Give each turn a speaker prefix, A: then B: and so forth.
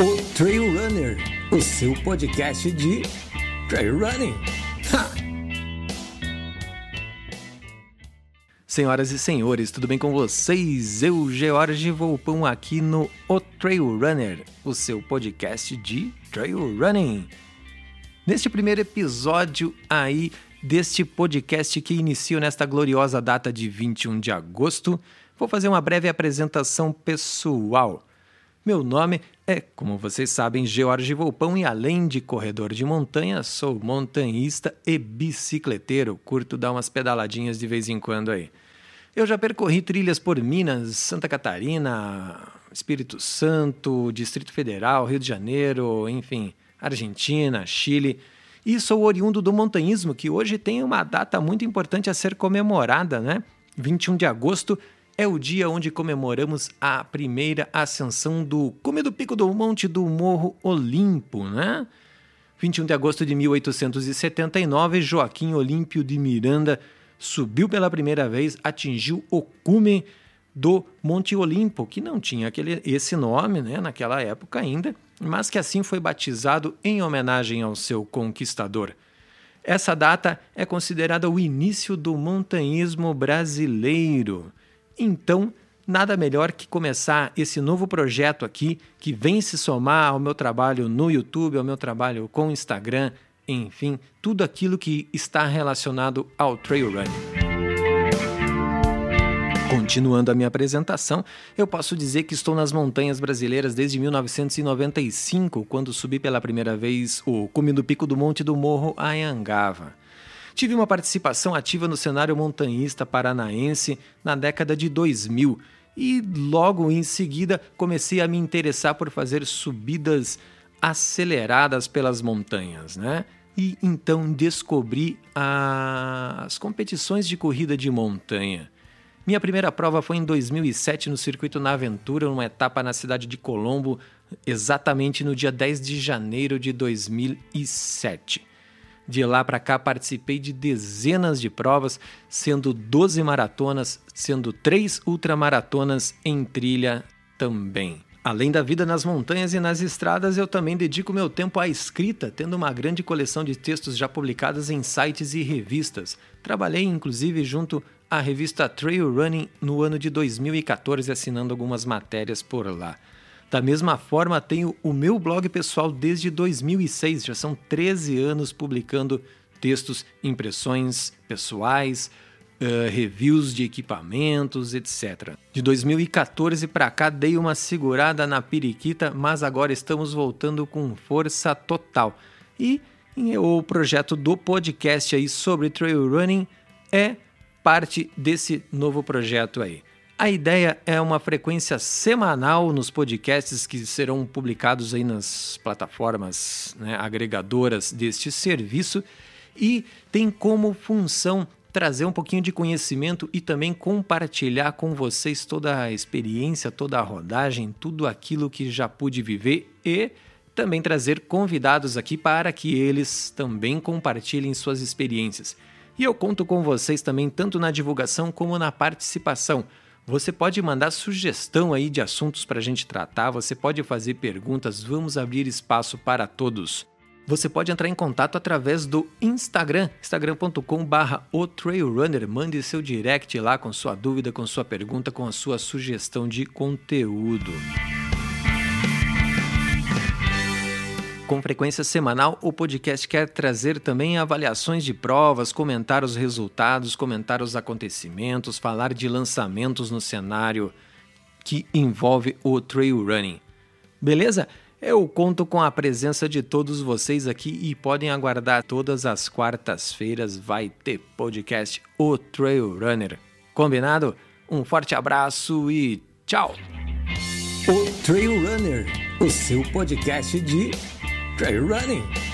A: O Trail Runner, o seu podcast de trail running. Ha!
B: Senhoras e senhores, tudo bem com vocês? Eu, George Volpão, aqui no O Trail Runner, o seu podcast de trail running. Neste primeiro episódio aí deste podcast que inicio nesta gloriosa data de 21 de agosto, vou fazer uma breve apresentação pessoal. Meu nome é, como vocês sabem, George Volpão e além de corredor de montanha, sou montanhista e bicicleteiro. Curto dar umas pedaladinhas de vez em quando aí. Eu já percorri trilhas por Minas, Santa Catarina, Espírito Santo, Distrito Federal, Rio de Janeiro, enfim, Argentina, Chile. E sou oriundo do montanhismo, que hoje tem uma data muito importante a ser comemorada, né? 21 de agosto é o dia onde comemoramos a primeira ascensão do Cume do Pico do Monte do Morro Olimpo, né? 21 de agosto de 1879, Joaquim Olímpio de Miranda subiu pela primeira vez, atingiu o cume do Monte Olimpo, que não tinha aquele, esse nome né, naquela época ainda, mas que assim foi batizado em homenagem ao seu conquistador. Essa data é considerada o início do montanhismo brasileiro. Então, nada melhor que começar esse novo projeto aqui, que vem se somar ao meu trabalho no YouTube, ao meu trabalho com Instagram, enfim, tudo aquilo que está relacionado ao trail running. Continuando a minha apresentação, eu posso dizer que estou nas montanhas brasileiras desde 1995, quando subi pela primeira vez o cume do Pico do Monte do Morro Anhangava. Tive uma participação ativa no cenário montanhista paranaense na década de 2000 e logo em seguida comecei a me interessar por fazer subidas aceleradas pelas montanhas, né? E então descobri as competições de corrida de montanha. Minha primeira prova foi em 2007 no circuito Na Aventura, numa etapa na cidade de Colombo, exatamente no dia 10 de janeiro de 2007. De lá para cá participei de dezenas de provas, sendo 12 maratonas, sendo 3 ultramaratonas em trilha também. Além da vida nas montanhas e nas estradas, eu também dedico meu tempo à escrita, tendo uma grande coleção de textos já publicados em sites e revistas. Trabalhei inclusive junto à revista Trail Running no ano de 2014, assinando algumas matérias por lá. Da mesma forma, tenho o meu blog pessoal desde 2006, já são 13 anos publicando textos, impressões pessoais, uh, reviews de equipamentos, etc. De 2014 para cá dei uma segurada na periquita, mas agora estamos voltando com força total. E o projeto do podcast aí sobre trail running é parte desse novo projeto aí. A ideia é uma frequência semanal nos podcasts que serão publicados aí nas plataformas né, agregadoras deste serviço e tem como função trazer um pouquinho de conhecimento e também compartilhar com vocês toda a experiência, toda a rodagem, tudo aquilo que já pude viver e também trazer convidados aqui para que eles também compartilhem suas experiências. E eu conto com vocês também tanto na divulgação como na participação. Você pode mandar sugestão aí de assuntos para a gente tratar, você pode fazer perguntas, vamos abrir espaço para todos você pode entrar em contato através do Instagram, instagram.com.br o Trailrunner. Mande seu direct lá com sua dúvida, com sua pergunta, com a sua sugestão de conteúdo. Com frequência semanal, o podcast quer trazer também avaliações de provas, comentar os resultados, comentar os acontecimentos, falar de lançamentos no cenário que envolve o trail running. Beleza? Eu conto com a presença de todos vocês aqui e podem aguardar todas as quartas-feiras vai ter podcast O Trail Runner. Combinado? Um forte abraço e tchau.
A: O Trail Runner, o seu podcast de trail running. Ha!